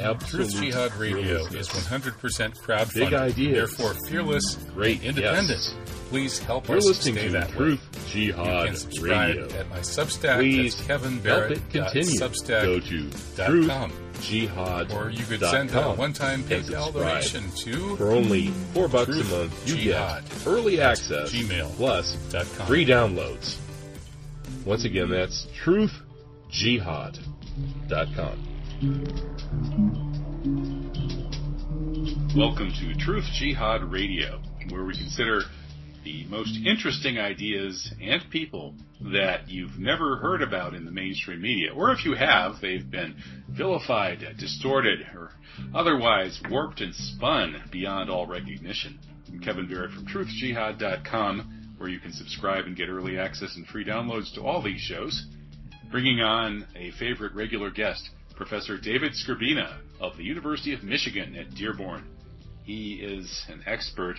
Absolute Truth Jihad Radio is 100% crowdfunded. Big ideas. Therefore, fearless, Great independent. guests. Please help You're us listening stay to that way. Truth You Jihad can subscribe Radio. at my Substack. Please Kevin help Barrett. it continue. Substack. Go to truthjihad.com. Or you could send a one-time PayPal donation to For only four bucks a month, you Jihad. get early access Gmail. plus com. free downloads. Once again, that's truthjihad.com. Welcome to Truth Jihad Radio, where we consider the most interesting ideas and people that you've never heard about in the mainstream media. Or if you have, they've been vilified, distorted, or otherwise warped and spun beyond all recognition. I'm Kevin Barrett from TruthJihad.com, where you can subscribe and get early access and free downloads to all these shows. Bringing on a favorite regular guest, Professor David Skrbina of the University of Michigan at Dearborn. He is an expert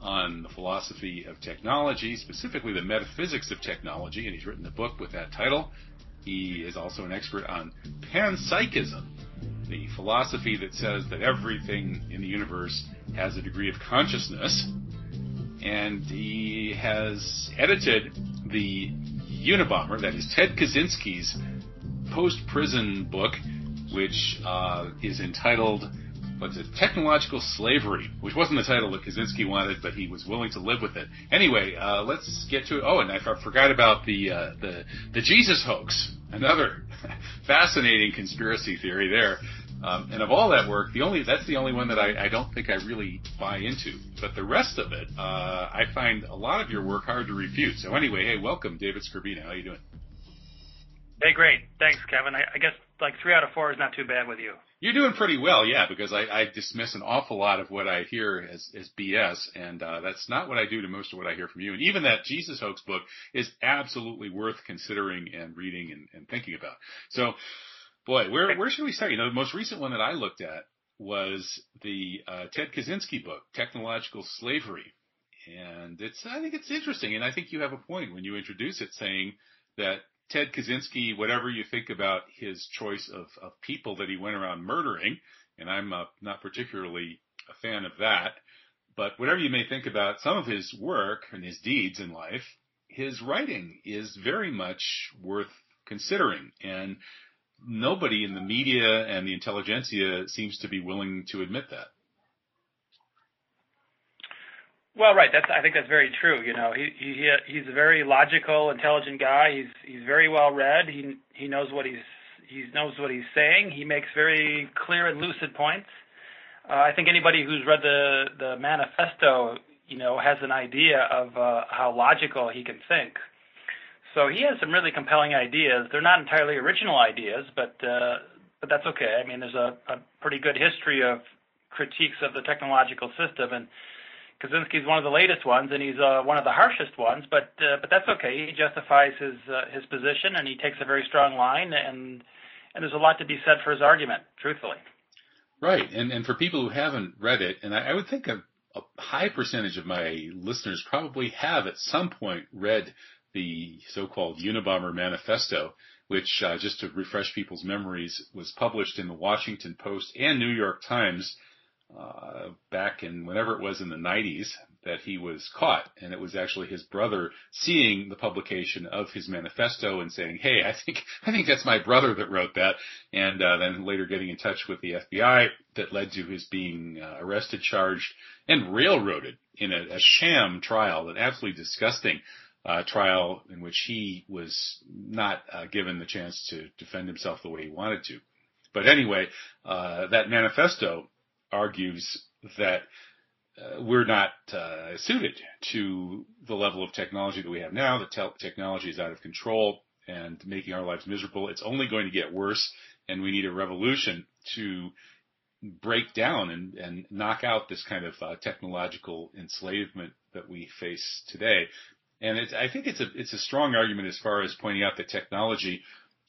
on the philosophy of technology, specifically the metaphysics of technology, and he's written a book with that title. He is also an expert on panpsychism, the philosophy that says that everything in the universe has a degree of consciousness. And he has edited the Unabomber, that is Ted Kaczynski's post-prison book, which uh, is entitled what's it, Technological Slavery, which wasn't the title that Kaczynski wanted, but he was willing to live with it. Anyway, uh, let's get to it. Oh, and I forgot about the uh, the the Jesus hoax, another fascinating conspiracy theory there. Um, and of all that work, the only that's the only one that I, I don't think I really buy into. But the rest of it, uh, I find a lot of your work hard to refute. So anyway, hey, welcome, David Skrbina. How are you doing? Hey, great. Thanks, Kevin. I, I guess like three out of four is not too bad with you. You're doing pretty well, yeah, because I, I dismiss an awful lot of what I hear as, as BS, and uh, that's not what I do to most of what I hear from you. And even that Jesus hoax book is absolutely worth considering and reading and, and thinking about. So, boy, where where should we start? You know, the most recent one that I looked at was the uh, Ted Kaczynski book, Technological Slavery, and it's I think it's interesting, and I think you have a point when you introduce it, saying that Ted Kaczynski, whatever you think about his choice of, of people that he went around murdering, and I'm uh, not particularly a fan of that, but whatever you may think about some of his work and his deeds in life, his writing is very much worth considering. And nobody in the media and the intelligentsia seems to be willing to admit that. Well, right. That's I think that's very true. You know, he he he's a very logical, intelligent guy. He's he's very well read. He he knows what he's he knows what he's saying. He makes very clear and lucid points. Uh, I think anybody who's read the the manifesto, you know, has an idea of uh, how logical he can think. So he has some really compelling ideas. They're not entirely original ideas, but uh, but that's okay. I mean, there's a, a pretty good history of critiques of the technological system and Kaczynski's one of the latest ones, and he's uh, one of the harshest ones. But uh, but that's okay. He justifies his uh, his position, and he takes a very strong line, and and there's a lot to be said for his argument. Truthfully, right. And and for people who haven't read it, and I, I would think a, a high percentage of my listeners probably have at some point read the so-called Unabomber Manifesto, which uh, just to refresh people's memories was published in the Washington Post and New York Times uh, back in whenever it was in the 90s that he was caught, and it was actually his brother seeing the publication of his manifesto and saying, "Hey, I think I think that's my brother that wrote that," and uh, then later getting in touch with the FBI that led to his being uh, arrested, charged, and railroaded in a, a sham trial, an absolutely disgusting uh, trial in which he was not uh, given the chance to defend himself the way he wanted to. But anyway, uh, that manifesto argues that uh, we're not uh, suited to the level of technology that we have now. The te- technology is out of control and making our lives miserable. It's only going to get worse, and we need a revolution to break down and, and knock out this kind of uh, technological enslavement that we face today. And I think it's a it's a strong argument as far as pointing out that technology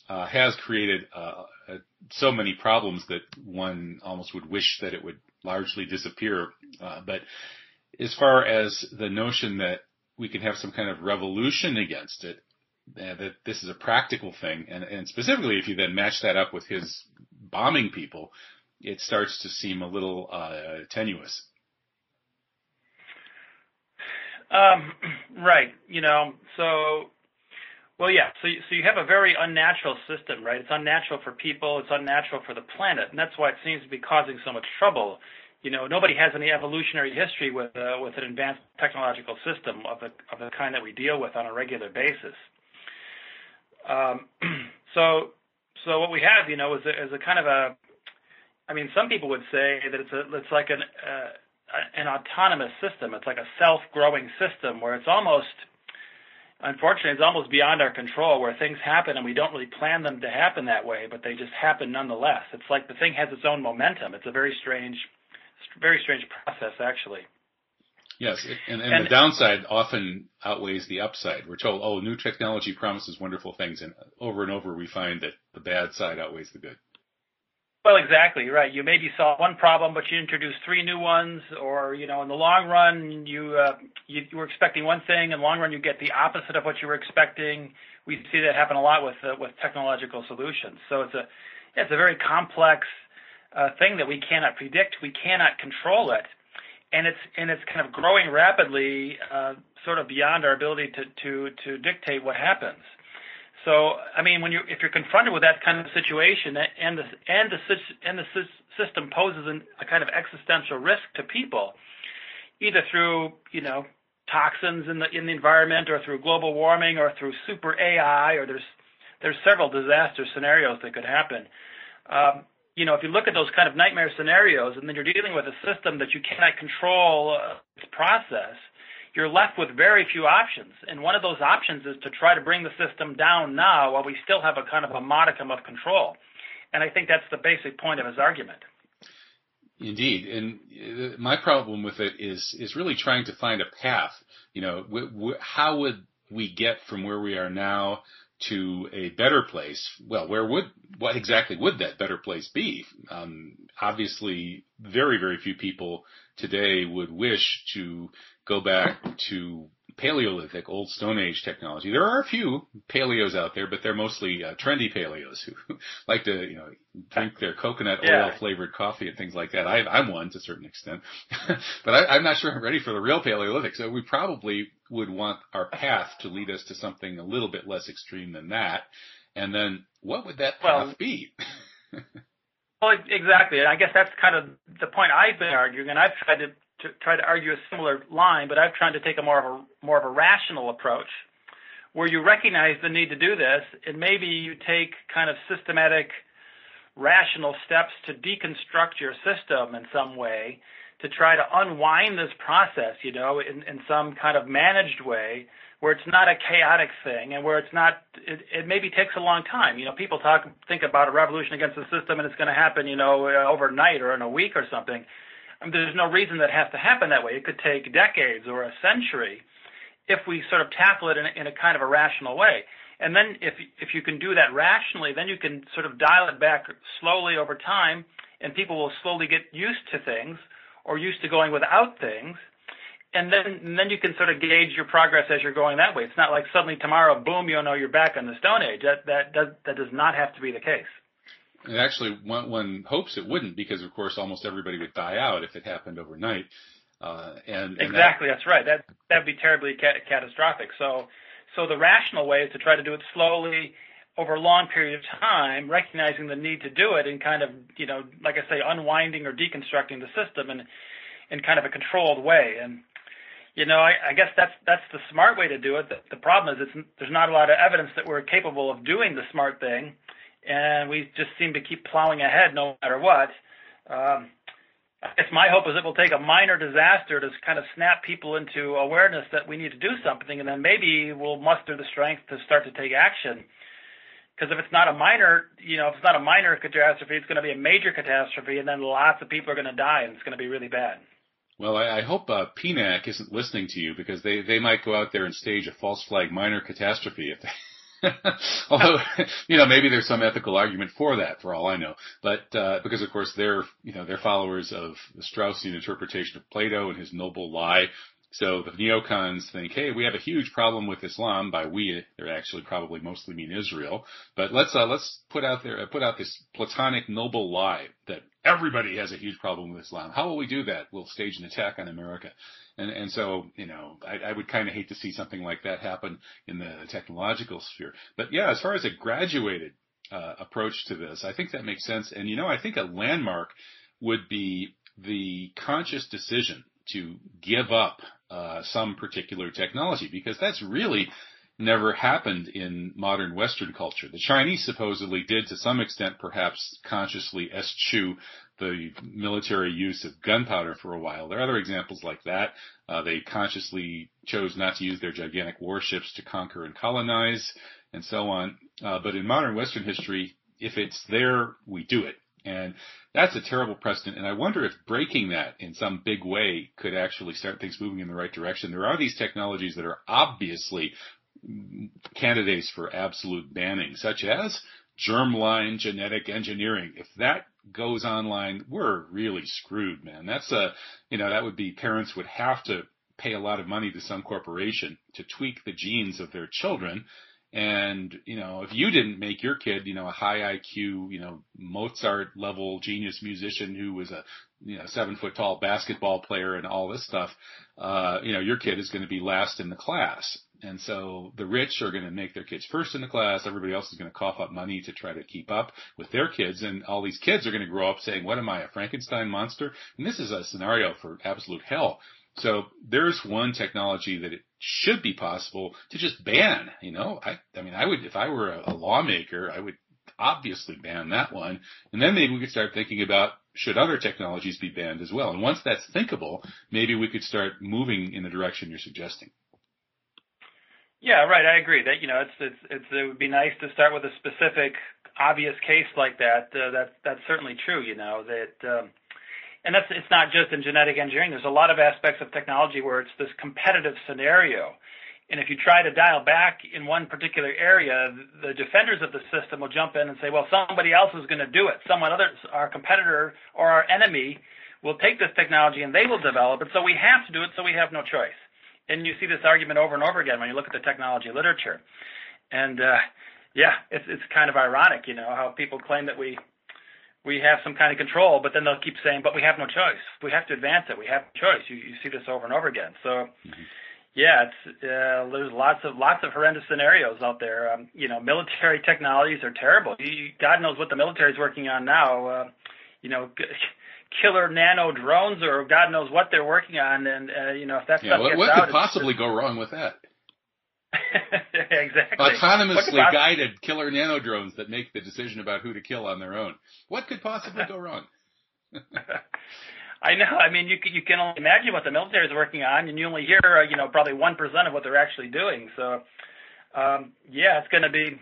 uh, has created uh, uh, so many problems that one almost would wish that it would largely disappear. Uh, but as far as the notion that we can have some kind of revolution against it, uh, that this is a practical thing, and, and specifically if you then match that up with his bombing people, it starts to seem a little tenuous. Um, right. You know, so well, yeah. So, so you have a very unnatural system, right? It's unnatural for people. It's unnatural for the planet, and that's why it seems to be causing so much trouble. You know, nobody has any evolutionary history with uh, with an advanced technological system of the of the kind that we deal with on a regular basis. Um, so, so what we have, you know, is a, is a kind of a. I mean, some people would say that it's a it's like an uh, an autonomous system. It's like a self-growing system where it's almost unfortunately, it's almost beyond our control where things happen and we don't really plan them to happen that way, but they just happen nonetheless. It's like the thing has its own momentum. It's a very strange, very strange process, actually. Yes, and, and, and the downside often outweighs the upside. We're told, oh, new technology promises wonderful things, and over and over we find that the bad side outweighs the good. Well, exactly right. You maybe solve one problem, but you introduce three new ones, or you know, in the long run, you uh, you, you were expecting one thing, in the long run, you get the opposite of what you were expecting. We see that happen a lot with uh, with technological solutions. So it's a it's a very complex uh, thing that we cannot predict. We cannot control it, and it's and it's kind of growing rapidly, uh, sort of beyond our ability to to to dictate what happens. So, I mean, when you if you're confronted with that kind of situation, and the and the and the system poses a kind of existential risk to people, either through you know toxins in the in the environment, or through global warming, or through super AI, or there's there's several disaster scenarios that could happen. Um, you know, if you look at those kind of nightmare scenarios, and then you're dealing with a system that you cannot control uh, its process, you're left with very few options. And one of those options is to try to bring the system down now while we still have a kind of a modicum of control. And I think that's the basic point of his argument. Indeed, and uh, my problem with it is is really trying to find a path. You know, w- w- how would we get from where we are now to a better place? Well, where would what exactly would that better place be? Um, obviously, very very few people today would wish to go back to Paleolithic, old Stone Age technology. There are a few paleos out there, but they're mostly uh, trendy paleos who like to, you know, drink their coconut oil flavored coffee and things like that. I, am one to a certain extent, but I, am not sure I'm ready for the real Paleolithic. So we probably would want our path to lead us to something a little bit less extreme than that. And then what would that path well, be? well, exactly. I guess that's kind of the point I've been arguing, and I've tried to to try to argue a similar line, but I've tried to take a more of a more of a rational approach, where you recognize the need to do this, and maybe you take kind of systematic, rational steps to deconstruct your system in some way, to try to unwind this process, you know, in, in some kind of managed way, where it's not a chaotic thing, and where it's not, it, it maybe takes a long time. You know, people talk think about a revolution against the system, and it's going to happen, you know, overnight or in a week or something I mean, there's no reason that has to happen that way. It could take decades or a century if we sort of tackle it in a, in a kind of a rational way. And then if if you can do that rationally, then you can sort of dial it back slowly over time, and people will slowly get used to things or used to going without things. And then and then you can sort of gauge your progress as you're going that way. It's not like suddenly tomorrow, boom, you know you're back on the Stone Age. That that does that does not have to be the case. And actually, one, one hopes it wouldn't because, of course, almost everybody would die out if it happened overnight. Uh, and, and exactly, that, that's right. That that'd be terribly ca- catastrophic. So, so the rational way is to try to do it slowly over a long period of time, recognizing the need to do it and kind of, you know, like I say, unwinding or deconstructing the system in in kind of a controlled way. And you know, I, I guess that's that's the smart way to do it. The, the problem is, it's, there's not a lot of evidence that we're capable of doing the smart thing and we just seem to keep plowing ahead no matter what. Um, I guess my hope is it will take a minor disaster to kind of snap people into awareness that we need to do something, and then maybe we'll muster the strength to start to take action. Because if it's not a minor, you know, if it's not a minor catastrophe, it's going to be a major catastrophe, and then lots of people are going to die, and it's going to be really bad. Well, I, I hope uh, PNAC isn't listening to you because they, they might go out there and stage a false flag minor catastrophe if they, Although, you know, maybe there's some ethical argument for that, for all I know. But uh, because, of course, they're you know they're followers of the Straussian interpretation of Plato and his noble lie. So the neocons think, hey, we have a huge problem with Islam. By we, they actually probably mostly mean Israel. But let's uh, let's put out there put out this platonic noble lie that everybody has a huge problem with Islam. How will we do that? We'll stage an attack on America. And and so you know, I, I would kind of hate to see something like that happen in the technological sphere. But yeah, as far as a graduated uh, approach to this, I think that makes sense. And you know, I think a landmark would be the conscious decision to give up uh, some particular technology because that's really never happened in modern Western culture. The Chinese supposedly did to some extent perhaps consciously eschew the military use of gunpowder for a while. There are other examples like that. Uh, they consciously chose not to use their gigantic warships to conquer and colonize and so on. Uh, but in modern Western history, if it's there, we do it. And that's a terrible precedent. And I wonder if breaking that in some big way could actually start things moving in the right direction. There are these technologies that are obviously candidates for absolute banning, such as germline genetic engineering. If that goes online, we're really screwed, man. That's a, you know, that would be parents would have to pay a lot of money to some corporation to tweak the genes of their children and, you know, if you didn't make your kid, you know, a high IQ, you know, Mozart level genius musician who was a, you know, seven foot tall basketball player and all this stuff, uh, you know, your kid is going to be last in the class. And so the rich are going to make their kids first in the class. Everybody else is going to cough up money to try to keep up with their kids. And all these kids are going to grow up saying, what am I, a Frankenstein monster? And this is a scenario for absolute hell. So there's one technology that it should be possible to just ban. You know, I, I mean, I would, if I were a, a lawmaker, I would obviously ban that one. And then maybe we could start thinking about should other technologies be banned as well. And once that's thinkable, maybe we could start moving in the direction you're suggesting. Yeah, right. I agree that you know it's it's, it's it would be nice to start with a specific obvious case like that. Uh, that that's certainly true. You know that. Um, and that's it's not just in genetic engineering. There's a lot of aspects of technology where it's this competitive scenario. And if you try to dial back in one particular area, the defenders of the system will jump in and say, well, somebody else is going to do it. Someone other, our competitor or our enemy will take this technology and they will develop it. So we have to do it. So we have no choice. And you see this argument over and over again when you look at the technology literature. And, uh, yeah, it's, it's kind of ironic, you know, how people claim that we we have some kind of control, but then they'll keep saying, but we have no choice. We have to advance it. We have no choice. You, you see this over and over again. So, mm-hmm. yeah, it's uh, there's lots of lots of horrendous scenarios out there. Um, you know, military technologies are terrible. You, God knows what the military is working on now. Uh, you know, killer nano drones, or God knows what they're working on. And uh, you know, if that yeah, stuff what, gets what out, could possibly go wrong with that? exactly. Autonomously guided killer nano drones that make the decision about who to kill on their own. What could possibly go wrong? I know. I mean, you can, you can only imagine what the military is working on, and you only hear, uh, you know, probably one percent of what they're actually doing. So, um, yeah, it's going to be.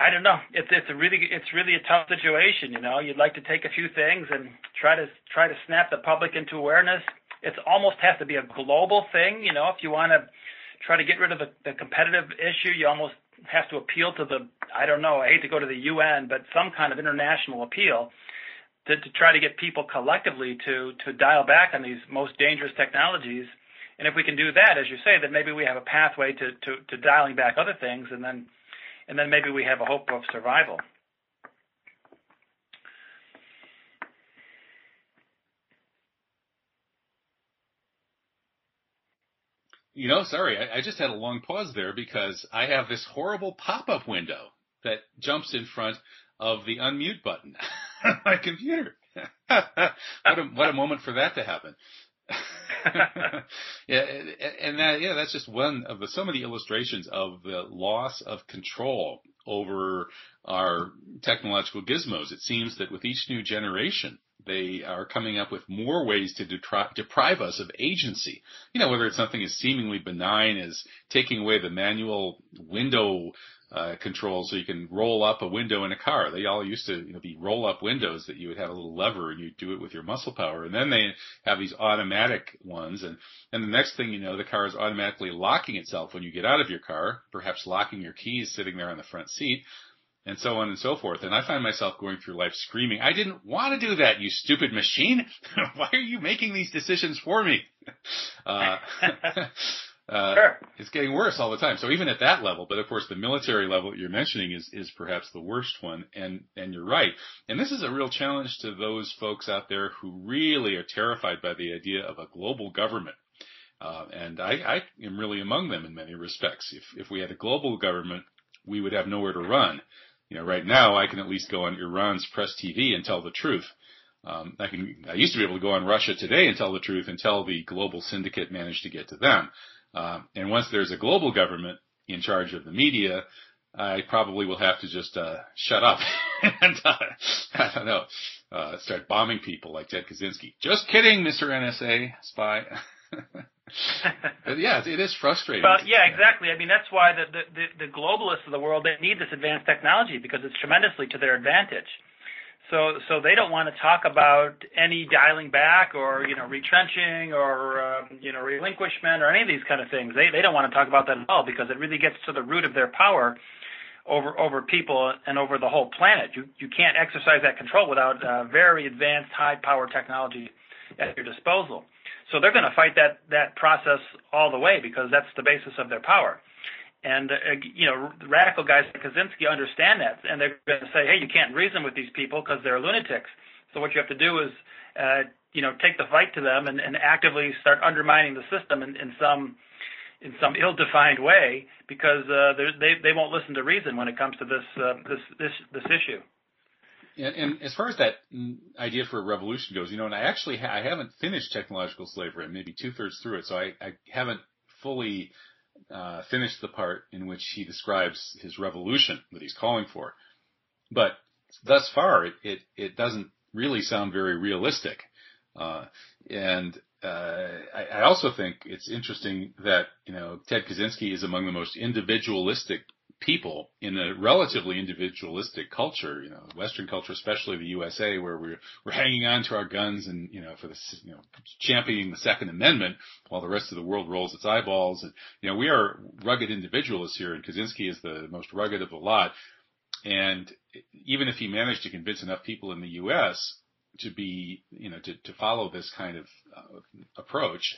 I don't know. It's it's a really it's really a tough situation. You know, you'd like to take a few things and try to try to snap the public into awareness. It almost has to be a global thing. You know, if you want to try to get rid of the, the competitive issue, you almost have to appeal to the I don't know, I hate to go to the UN, but some kind of international appeal to, to try to get people collectively to to dial back on these most dangerous technologies. And if we can do that, as you say, then maybe we have a pathway to, to, to dialing back other things, and then and then maybe we have a hope of survival. You know, sorry, I, I just had a long pause there because I have this horrible pop-up window that jumps in front of the unmute button on my computer. what a what a moment for that to happen. yeah, and that yeah, that's just one of the so many illustrations of the loss of control over our technological gizmos. It seems that with each new generation, they are coming up with more ways to detri- deprive us of agency. You know, whether it's something as seemingly benign as taking away the manual window uh, control so you can roll up a window in a car. They all used to you know, be roll up windows that you would have a little lever and you do it with your muscle power. And then they have these automatic ones. And, and the next thing you know, the car is automatically locking itself when you get out of your car, perhaps locking your keys sitting there on the front seat. and so on and so forth. And I find myself going through life screaming, I didn't want to do that, you stupid machine. Why are you making these decisions for me? Uh, uh, Sure. it's getting worse all the time. So even at that level, but of course the military level that you're mentioning is, is perhaps the worst one. And, and you're right. And this is a real challenge to those folks out there who really are terrified by the idea of a global government. Uh, and I, I am really among them in many respects. If, if we had a global government, we would have nowhere to run. You know, right now I can at least go on Iran's press TV and tell the truth. Um, I can, I used to be able to go on Russia Today and tell the truth until the global syndicate managed to get to them. Uh, and once there's a global government in charge of the media, I probably will have to just uh, shut up and uh, I don't know, uh, start bombing people like Ted Kaczynski. Just kidding, Mr. NSA spy. yeah, it is frustrating. Yeah, exactly. I mean, that's why the, the, the globalists of the world, they need this advanced technology because it's tremendously to their advantage. So, so they don't want to talk about any dialing back or, you know, retrenching or, um, you know, relinquishment or any of these kind of things. They, they don't want to talk about that at all because it really gets to the root of their power over, over people and over the whole planet. You, you can't exercise that control without uh, very advanced high power technology at your disposal. So they're going to fight that that process all the way because that's the basis of their power. And uh, you know, radical guys like Kaczynski understand that, and they're going to say, "Hey, you can't reason with these people because they're lunatics." So what you have to do is, uh, you know, take the fight to them and, and actively start undermining the system in, in some in some ill-defined way because uh, they they won't listen to reason when it comes to this uh, this this this issue. And, and, as far as that idea for a revolution goes, you know, and I actually ha- I haven't finished technological slavery. I'm maybe two thirds through it, so I, I haven't fully uh, finished the part in which he describes his revolution that he's calling for. But thus far, it it, it doesn't really sound very realistic. Uh, and uh, I, I also think it's interesting that you know Ted Kaczynski is among the most individualistic people in a relatively individualistic culture, you know, Western culture, especially the USA, where we're we're hanging on to our guns and you know for the you know championing the Second Amendment, while the rest of the world rolls its eyeballs. And you know, we are rugged individualists here, and Kaczynski is the most rugged of the lot. And even if he managed to convince enough people in the U.S. to be, you know, to, to follow this kind of uh, approach,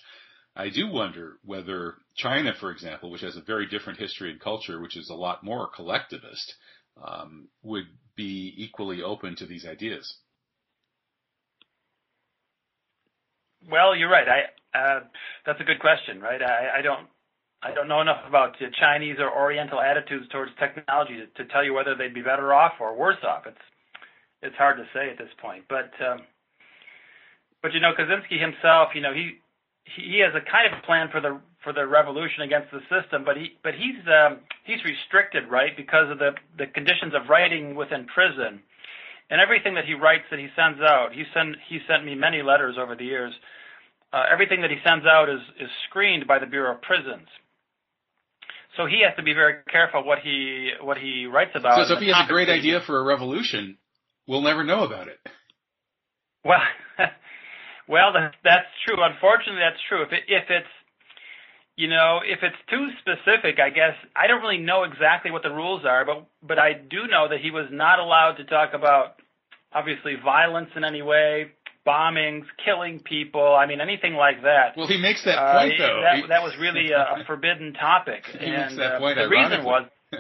I do wonder whether China, for example, which has a very different history and culture, which is a lot more collectivist, um, would be equally open to these ideas. Well, you're right. I uh, that's a good question, right? I, I don't I don't know enough about uh, Chinese or Oriental attitudes towards technology to, to tell you whether they'd be better off or worse off. It's it's hard to say at this point, but um, but you know, Kaczynski himself, you know, he he has a kind of plan for the for the revolution against the system, but he but he's um, he's restricted, right, because of the the conditions of writing within prison, and everything that he writes that he sends out. He sent he sent me many letters over the years. Uh, everything that he sends out is is screened by the Bureau of Prisons. So he has to be very careful what he what he writes about. So, so if he has a great idea for a revolution, we'll never know about it. Well. Well, that's true. Unfortunately, that's true. If it, if it's you know, if it's too specific, I guess I don't really know exactly what the rules are, but but I do know that he was not allowed to talk about obviously violence in any way, bombings, killing people. I mean, anything like that. Well, he makes that point uh, though. That, he, that was really a, a forbidden topic. he and, makes that uh, point. The reason was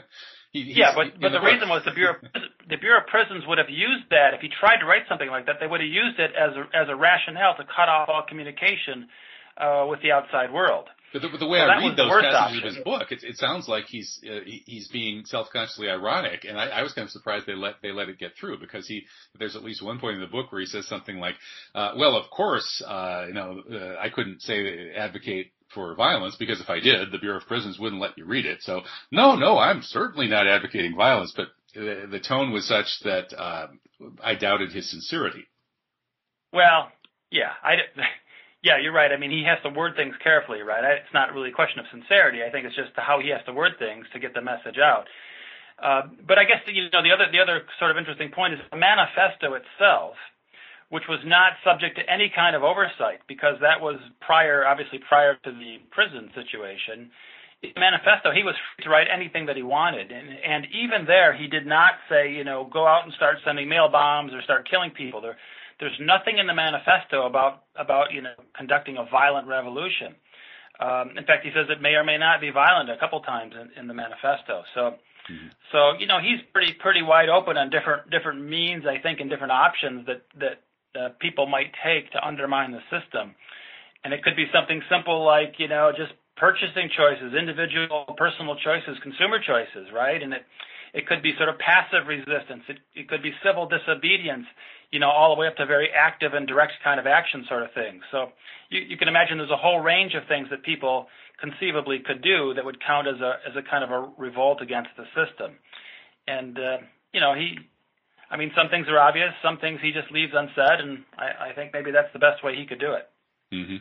He, yeah, but but the, the reason was the bureau the bureau of prisons would have used that if he tried to write something like that. They would have used it as a as a rationale to cut off all communication uh, with the outside world. But the, the way so I read those passages option. of his book, it, it sounds like he's uh, he's being self-consciously ironic, and I, I, was kind of surprised they let they let it get through because he there's at least one point in the book where he says something like, uh, "Well, of course, uh, you know, uh, I couldn't say advocate for violence because if I did, the Bureau of Prisons wouldn't let you read it. So no, no, I'm certainly not advocating violence, but the, tone was such that uh, I doubted his sincerity. Well, yeah, I. Yeah, you're right. I mean, he has to word things carefully, right? It's not really a question of sincerity. I think it's just how he has to word things to get the message out. Uh, but I guess you know the other the other sort of interesting point is the manifesto itself which was not subject to any kind of oversight because that was prior, obviously prior to the prison situation. Manifesto, he was free to write anything that he wanted, and and even there, he did not say, you know, go out and start sending mail bombs or start killing people. There, there's nothing in the manifesto about about you know conducting a violent revolution. Um, in fact, he says it may or may not be violent a couple times in, in the manifesto. So, mm-hmm. so you know, he's pretty pretty wide open on different different means, I think, and different options that that uh, people might take to undermine the system. And it could be something simple like you know just purchasing choices, individual personal choices, consumer choices, right? And it it could be sort of passive resistance. It, it could be civil disobedience, you know, all the way up to very active and direct kind of action sort of things. So you, you can imagine there's a whole range of things that people conceivably could do that would count as a as a kind of a revolt against the system. And uh, you know, he, I mean, some things are obvious, some things he just leaves unsaid, and I, I think maybe that's the best way he could do it. Mm-hmm.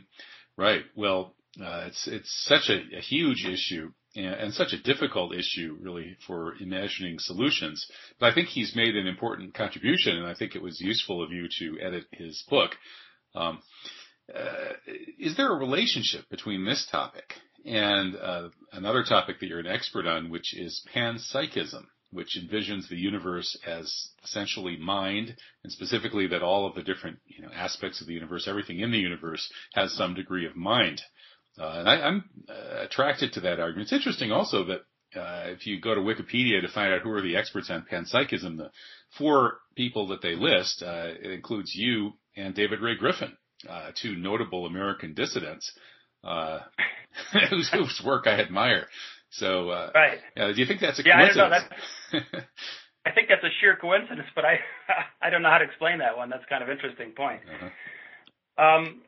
Right. Well, uh, it's it's such a, a huge issue and, and, such a difficult issue, really, for imagining solutions. But I think he's made an important contribution, and I think it was useful of you to edit his book. Um, uh, is there a relationship between this topic and uh, another topic that you're an expert on, which is panpsychism? which envisions the universe as essentially mind, and specifically that all of the different you know, aspects of the universe, everything in the universe, has some degree of mind. Uh, and I, am uh, attracted to that argument. It's interesting also that uh, if you go to Wikipedia to find out who are the experts on panpsychism, the four people that they list, uh, it includes you and David Ray Griffin, uh, two notable American dissidents uh, whose, whose, work I admire. So, right. do you think that's a yeah, coincidence? I don't know. That's, I think that's a sheer coincidence, but I I don't know how to explain that one. That's kind of interesting point. Uh-huh. Um,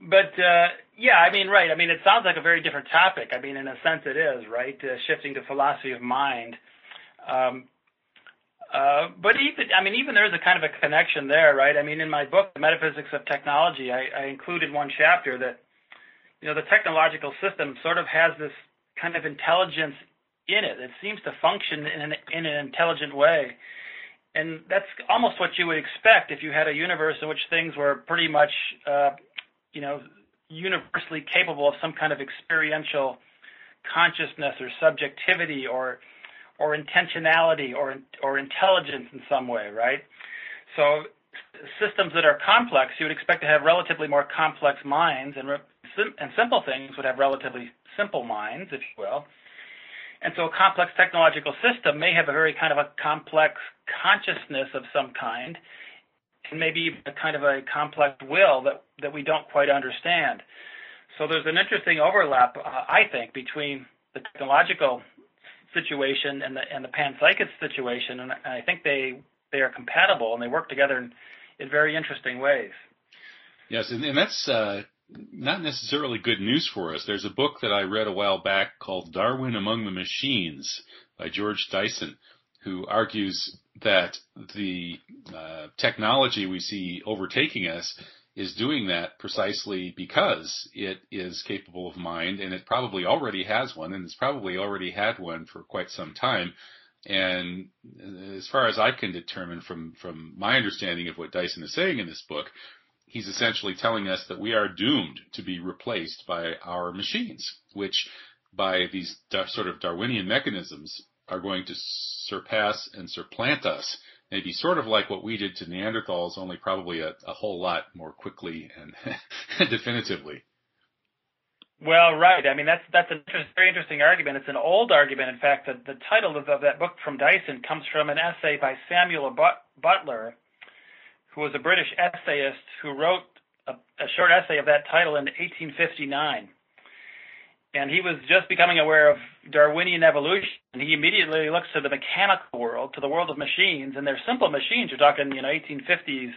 but uh, yeah, I mean, right. I mean, it sounds like a very different topic. I mean, in a sense, it is right. Uh, shifting to philosophy of mind. Um, uh, but even, I mean, even there is a kind of a connection there, right? I mean, in my book, The Metaphysics of Technology, I, I included one chapter that, you know, the technological system sort of has this kind of intelligence in it. It seems to function in an, in an intelligent way. And that's almost what you would expect if you had a universe in which things were pretty much uh, you know, universally capable of some kind of experiential consciousness or subjectivity or or intentionality or or intelligence in some way, right? So systems that are complex, you would expect to have relatively more complex minds, and and simple things would have relatively simple minds, if you will. And so a complex technological system may have a very kind of a complex consciousness of some kind, and maybe a kind of a complex will that, that we don't quite understand. So there's an interesting overlap, uh, I think, between the technological situation and the and the panpsychic situation, and I think they they are compatible and they work together in, in very interesting ways. Yes, and, and that's uh, not necessarily good news for us. There's a book that I read a while back called Darwin Among the Machines by George Dyson, who argues that the uh, technology we see overtaking us is doing that precisely because it is capable of mind and it probably already has one and it's probably already had one for quite some time. And as far as I can determine from, from my understanding of what Dyson is saying in this book, he's essentially telling us that we are doomed to be replaced by our machines, which by these sort of Darwinian mechanisms are going to surpass and supplant us. Maybe sort of like what we did to Neanderthals, only probably a, a whole lot more quickly and definitively. Well, right. I mean, that's that's a very interesting argument. It's an old argument. In fact, the, the title of, of that book from Dyson comes from an essay by Samuel Butler, who was a British essayist who wrote a, a short essay of that title in 1859 and he was just becoming aware of Darwinian evolution. And he immediately looks to the mechanical world, to the world of machines, and they're simple machines. You're talking, you know, 1850s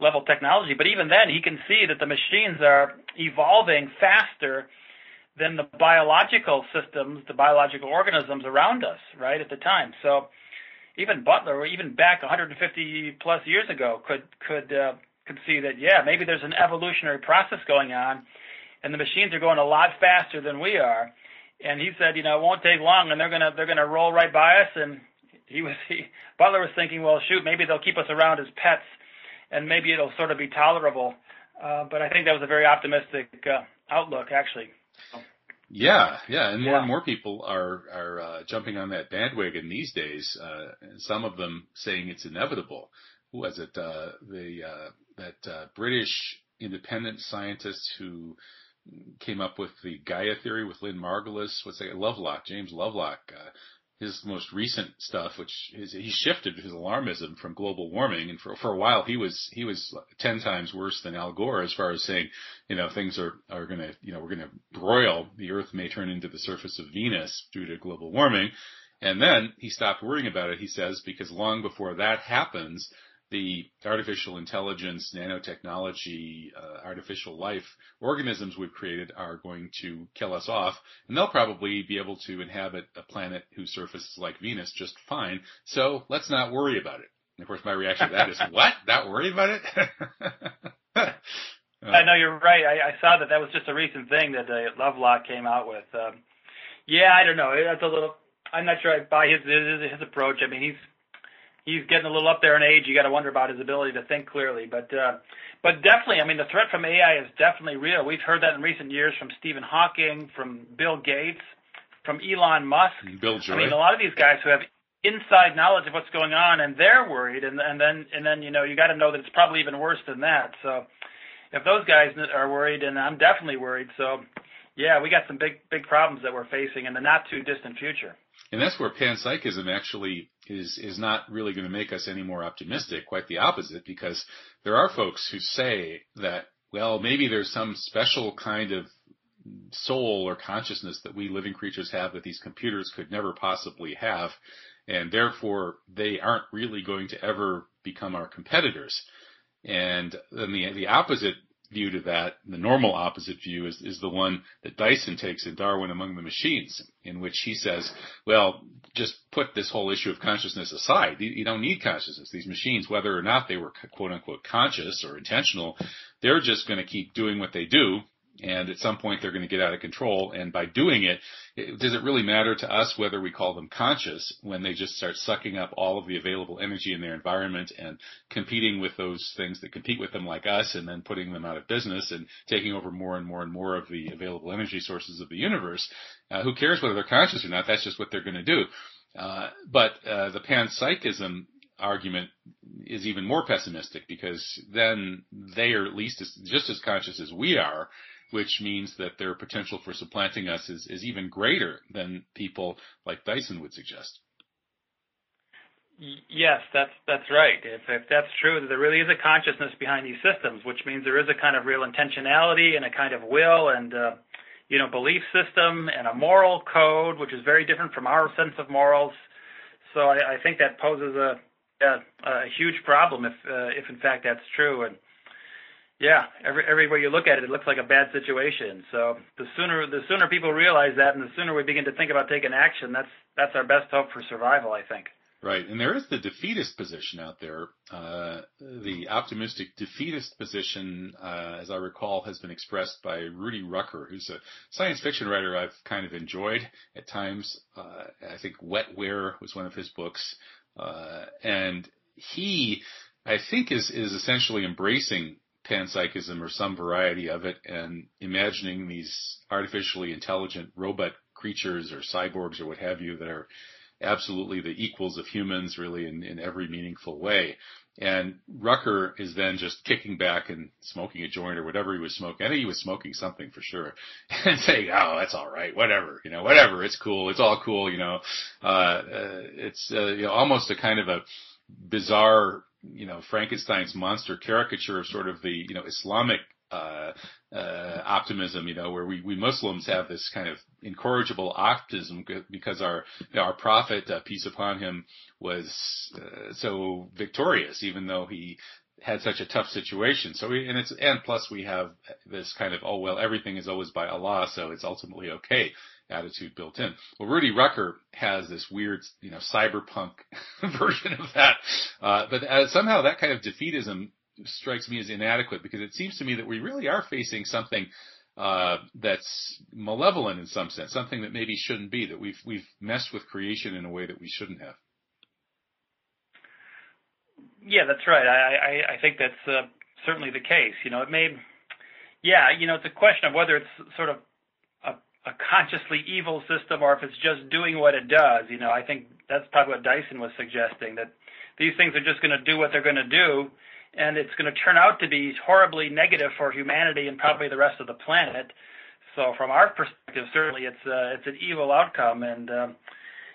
level technology, but even then, he can see that the machines are evolving faster than the biological systems, the biological organisms around us, right at the time. So even Butler, or even back 150 plus years ago, could could uh, could see that yeah, maybe there's an evolutionary process going on and the machines are going a lot faster than we are. And he said, you know, it won't take long, and they're gonna they're gonna roll right by us. And he was he, Butler was thinking, well, shoot, maybe they'll keep us around as pets, and maybe it'll sort of be tolerable. Uh, but I think that was a very optimistic uh, outlook, actually. Yeah, yeah, and more Yeah. and more people are are uh, jumping on that bandwagon these days. Uh, some of them saying it's inevitable. Who was it? Uh, the uh, that uh, British independent scientist who came up with the Gaia theory with Lynn Margulis. What's that? Lovelock, James Lovelock. Uh, his most recent stuff, which is he shifted his alarmism from global warming, and for for a while he was he was ten times worse than Al Gore as far as saying, you know, things are are going to you know we're going to broil, the Earth may turn into the surface of Venus due to global warming, and then he stopped worrying about it. He says because long before that happens, the artificial intelligence, nanotechnology, uh, artificial life organisms we've created are going to kill us off, and they'll probably be able to inhabit a planet whose surface is like Venus just fine. So let's not worry about it. And of course, my reaction to that is, "What? Not worry about it?" I know you're right. I, I saw that that was just a recent thing that uh, Lovelock came out with. Um, yeah, I don't know. That's a little. I'm not sure I buy his his, his approach. I mean, he's he's getting a little up there in age. You got to wonder about his ability to think clearly. But uh, but definitely, I mean, the threat from AI is definitely real. We've heard that in recent years from Stephen Hawking, from Bill Gates, from Elon Musk. Bill Joy. I mean, a lot of these guys who have inside knowledge of what's going on, and they're worried, and and then and then you know you got to know that it's probably even worse than that. So if those guys are worried, and I'm definitely worried. So yeah, we got some big big problems that we're facing in the not too distant future. And that's where panpsychism actually is is not really going to make us any more optimistic. Quite the opposite, because there are folks who say that well, maybe there's some special kind of soul or consciousness that we living creatures have that these computers could never possibly have, and therefore they aren't really going to ever become our competitors. And then the the opposite view to that, the normal opposite view is, is the one that Dyson takes in Darwin Among the Machines, in which he says, well, just put this whole issue of consciousness aside. You, you don't need consciousness. These machines, whether or not they were quote unquote conscious or intentional, they're just going to keep doing what they do. And at some point they're going to get out of control. And by doing it, it, does it really matter to us whether we call them conscious when they just start sucking up all of the available energy in their environment and competing with those things that compete with them like us and then putting them out of business and taking over more and more and more of the available energy sources of the universe? Uh, who cares whether they're conscious or not? That's just what they're going to do. Uh, but uh, the panpsychism argument is even more pessimistic because then they are at least as, just as conscious as we are, which means that their potential for supplanting us is, is even greater than people like Dyson would suggest. Yes, that's that's right. If if that's true, that there really is a consciousness behind these systems, which means there is a kind of real intentionality and a kind of will and uh, you know belief system and a moral code, which is very different from our sense of morals. So I, I think that poses a, a a huge problem if uh, if in fact that's true. And yeah, every everywhere you look at it, it looks like a bad situation. So the sooner the sooner people realize that, and the sooner we begin to think about taking action, that's that's our best hope for survival, I think. Right, and there is the defeatist position out there. Uh, the optimistic defeatist position, uh, as I recall, has been expressed by Rudy Rucker, who's a science fiction writer I've kind of enjoyed at times. Uh, I think Wetware was one of his books, uh, and he, I think, is is essentially embracing panpsychism or some variety of it, and imagining these artificially intelligent robot creatures or cyborgs or what have you that are absolutely the equals of humans really in, in every meaningful way. And Rucker is then just kicking back and smoking a joint or whatever he was smoking. I think he was smoking something for sure. And saying, oh, that's all right. Whatever. You know, whatever. It's cool. It's all cool. You know, uh, uh it's, uh, you know, almost a kind of a bizarre, you know, Frankenstein's monster caricature of sort of the, you know, Islamic uh, uh, optimism, you know, where we, we Muslims have this kind of incorrigible optimism because our you know, our prophet, uh, peace upon him, was uh, so victorious, even though he had such a tough situation. So we, and it's and plus we have this kind of oh well everything is always by Allah, so it's ultimately okay attitude built in. Well, Rudy Rucker has this weird, you know, cyberpunk version of that, uh, but uh, somehow that kind of defeatism strikes me as inadequate because it seems to me that we really are facing something uh, that's malevolent in some sense, something that maybe shouldn't be. That we've we've messed with creation in a way that we shouldn't have. Yeah, that's right. I I, I think that's uh, certainly the case. You know, it may, yeah, you know, it's a question of whether it's sort of a, consciously evil system or if it's just doing what it does. You know, I think that's probably what Dyson was suggesting that these things are just going to do what they're going to do, and it's going to turn out to be horribly negative for humanity and probably the rest of the planet. So from our perspective, certainly it's uh, it's an evil outcome, and um,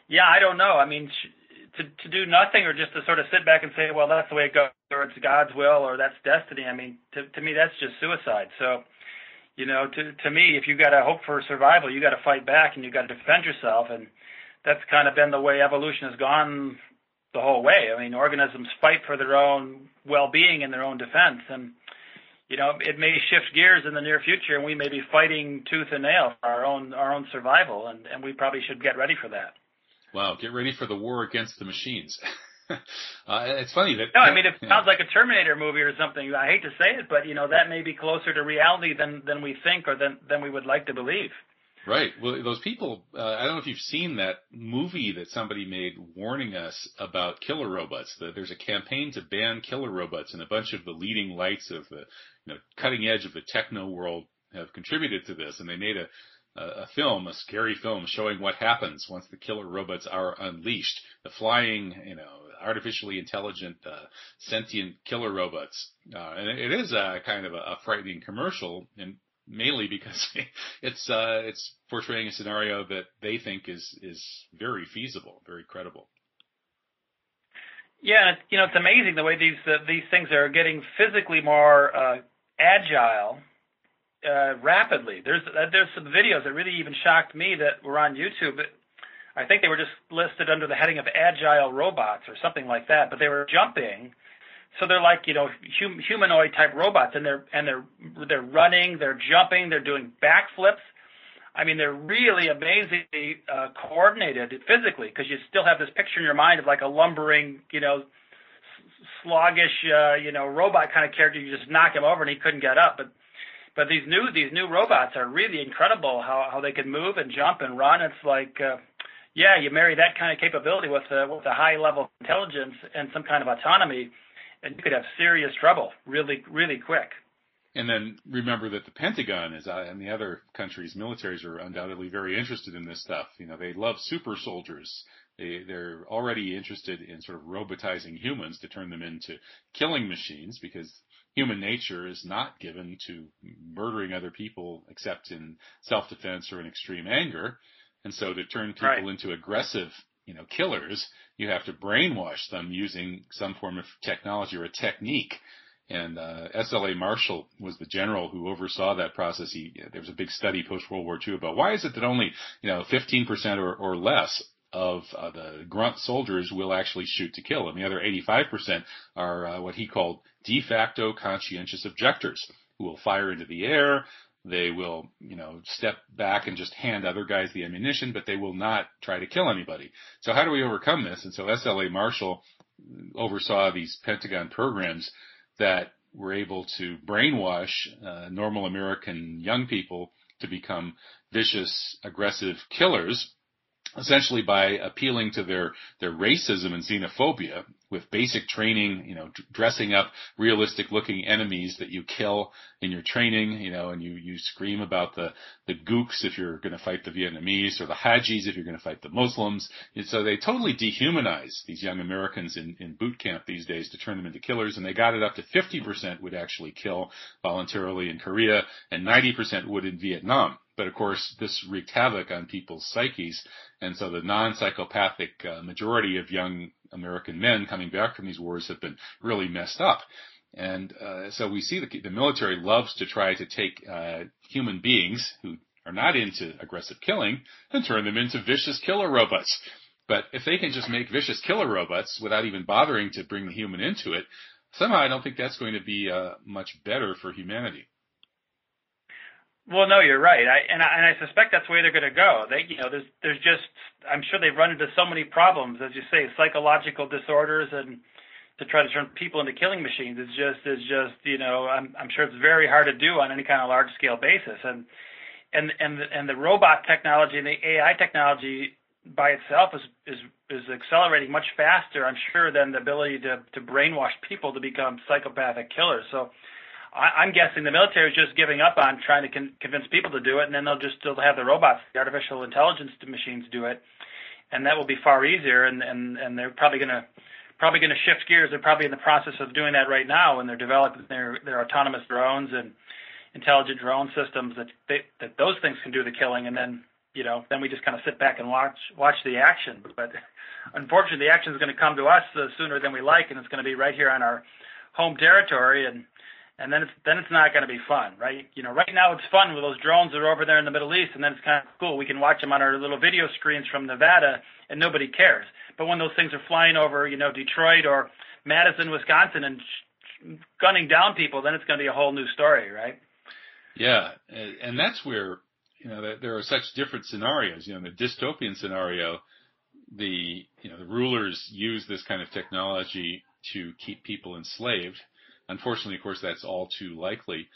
yeah, I don't know. I mean, sh- to to do nothing or just to sort of sit back and say, well, that's the way it goes, or it's God's will, or that's destiny. I mean, to to me, that's just suicide. So, you know, to to me, if you got to hope for survival, you got to fight back and you got to defend yourself, and that's kind of been the way evolution has gone the whole way. I mean, organisms fight for their own well-being and their own defense, and you know, it may shift gears in the near future, and we may be fighting tooth and nail for our own our own survival, and and we probably should get ready for that. Wow, get ready for the war against the machines. uh, it's funny that. No, I mean it sounds like a Terminator movie or something. I hate to say it, but you know that may be closer to reality than than we think or than than we would like to believe. Right. Well, those people. Uh, I don't know if you've seen that movie that somebody made warning us about killer robots. That there's a campaign to ban killer robots, and a bunch of the leading lights of the you know cutting edge of the techno world have contributed to this, and they made a a film, a scary film showing what happens once the killer robots are unleashed. The flying, you know, artificially intelligent, uh, sentient killer robots. Uh, and it is a kind of a, a frightening commercial, and mainly because it's uh, it's portraying a scenario that they think is is very feasible, very credible. Yeah, you know, it's amazing the way these uh, these things are getting physically more uh, agile uh, rapidly. There's there's some videos that really even shocked me that were on YouTube. I think they were just listed under the heading of agile robots or something like that, but they were jumping. So they're like you know hum, humanoid type robots, and they're and they're they're running, they're jumping, they're doing backflips. I mean, they're really amazingly uh, coordinated physically because you still have this picture in your mind of like a lumbering, you know, sluggish, uh, you know, robot kind of character. You just knock him over and he couldn't get up. But but these new these new robots are really incredible. How how they can move and jump and run. It's like uh, yeah, you marry that kind of capability with a, with a high level of intelligence and some kind of autonomy, and you could have serious trouble really really quick. And then remember that the Pentagon is uh, and the other countries' militaries are undoubtedly very interested in this stuff. You know, they love super soldiers. They they're already interested in sort of robotizing humans to turn them into killing machines because human nature is not given to murdering other people except in self-defense or in extreme anger. And so to turn people right. into aggressive, you know, killers, you have to brainwash them using some form of technology or a technique. And uh, S.L.A. Marshall was the general who oversaw that process. He, there was a big study post World War II about why is it that only you know 15% or, or less of uh, the grunt soldiers will actually shoot to kill, and the other 85% are uh, what he called de facto conscientious objectors who will fire into the air. They will, you know, step back and just hand other guys the ammunition, but they will not try to kill anybody. So how do we overcome this? And so SLA Marshall oversaw these Pentagon programs that were able to brainwash uh, normal American young people to become vicious, aggressive killers essentially by appealing to their their racism and xenophobia with basic training, you know, dressing up realistic looking enemies that you kill in your training, you know, and you you scream about the the gooks if you're going to fight the Vietnamese or the Hajis if you're going to fight the Muslims. And so they totally dehumanize these young Americans in in boot camp these days to turn them into killers, and they got it up to 50% would actually kill voluntarily in Korea and 90% would in Vietnam. But of course, this wreaked havoc on people's psyches. And so the non-psychopathic uh, majority of young American men coming back from these wars have been really messed up. And uh, so we see the, the military loves to try to take uh, human beings who are not into aggressive killing and turn them into vicious killer robots. But if they can just make vicious killer robots without even bothering to bring the human into it, somehow I don't think that's going to be uh, much better for humanity. Well, no, you're right. I, and I, and I suspect that's where they're going to go. They, you know, there's there's just I'm sure they've run into so many problems, as you say, psychological disorders, and to try to turn people into killing machines is just is just you know I'm I'm sure it's very hard to do on any kind of large scale basis, and and and the, and the robot technology and the AI technology by itself is is is accelerating much faster, I'm sure, than the ability to to brainwash people to become psychopathic killers. So I, I'm guessing the military is just giving up on trying to con- convince people to do it, and then they'll just still have the robots, the artificial intelligence machines do it, and that will be far easier. And and and they're probably going to probably going to shift gears. They're probably in the process of doing that right now, and they're developing their their autonomous drones and intelligent drone systems that they, that those things can do the killing, and then you know then we just kind of sit back and watch watch the action. But unfortunately, the action is going to come to us uh, sooner than we like, and it's going to be right here on our home territory, and and then it's then it's not going to be fun, right? You know, right now it's fun with those drones that are over there in the Middle East, and then it's kind of cool. We can watch them on our little video screens from Nevada, and nobody cares. But when those things are flying over, you know, Detroit or Madison, Wisconsin, and gunning down people, then it's going to be a whole new story, right? Yeah, and that's where you know there are such different scenarios. You know, in the dystopian scenario, the you know the rulers use this kind of technology to keep people enslaved. Unfortunately, of course, that's all too likely.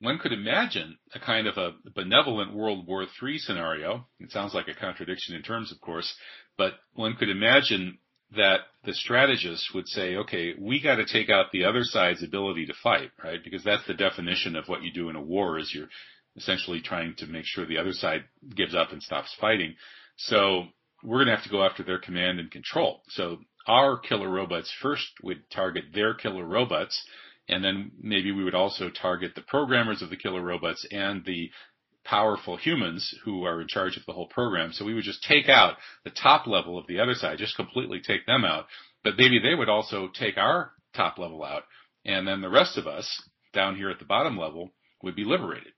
One could imagine a kind of a benevolent World War III scenario. It sounds like a contradiction in terms, of course, but one could imagine that the strategists would say, okay, we got to take out the other side's ability to fight, right? Because that's the definition of what you do in a war is you're essentially trying to make sure the other side gives up and stops fighting. So we're going to have to go after their command and control. So our killer robots first would target their killer robots, and then maybe we would also target the programmers of the killer robots and the powerful humans who are in charge of the whole program. So we would just take out the top level of the other side, just completely take them out. But maybe they would also take our top level out, and then the rest of us down here at the bottom level would be liberated.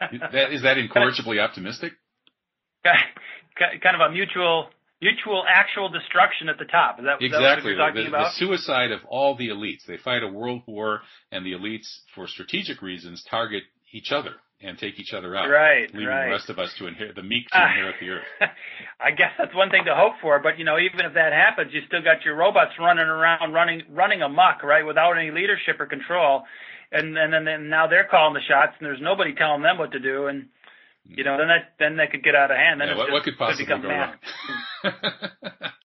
that, is that incorrigibly optimistic? Kind of a mutual mutual actual destruction at the top. Is that, exactly. That what you're talking the, about? the suicide of all the elites. They fight a world war, and the elites, for strategic reasons, target each other and take each other out, right, leaving right. the rest of us to inherit the meek to ah. inherit the earth. I guess that's one thing to hope for, but you know, even if that happens, you still got your robots running around, running running amok, right, without any leadership or control, and and then and now they're calling the shots, and there's nobody telling them what to do, and you know, then that then that could get out of hand. Then yeah, it's what, just, what could possibly become go mad. wrong?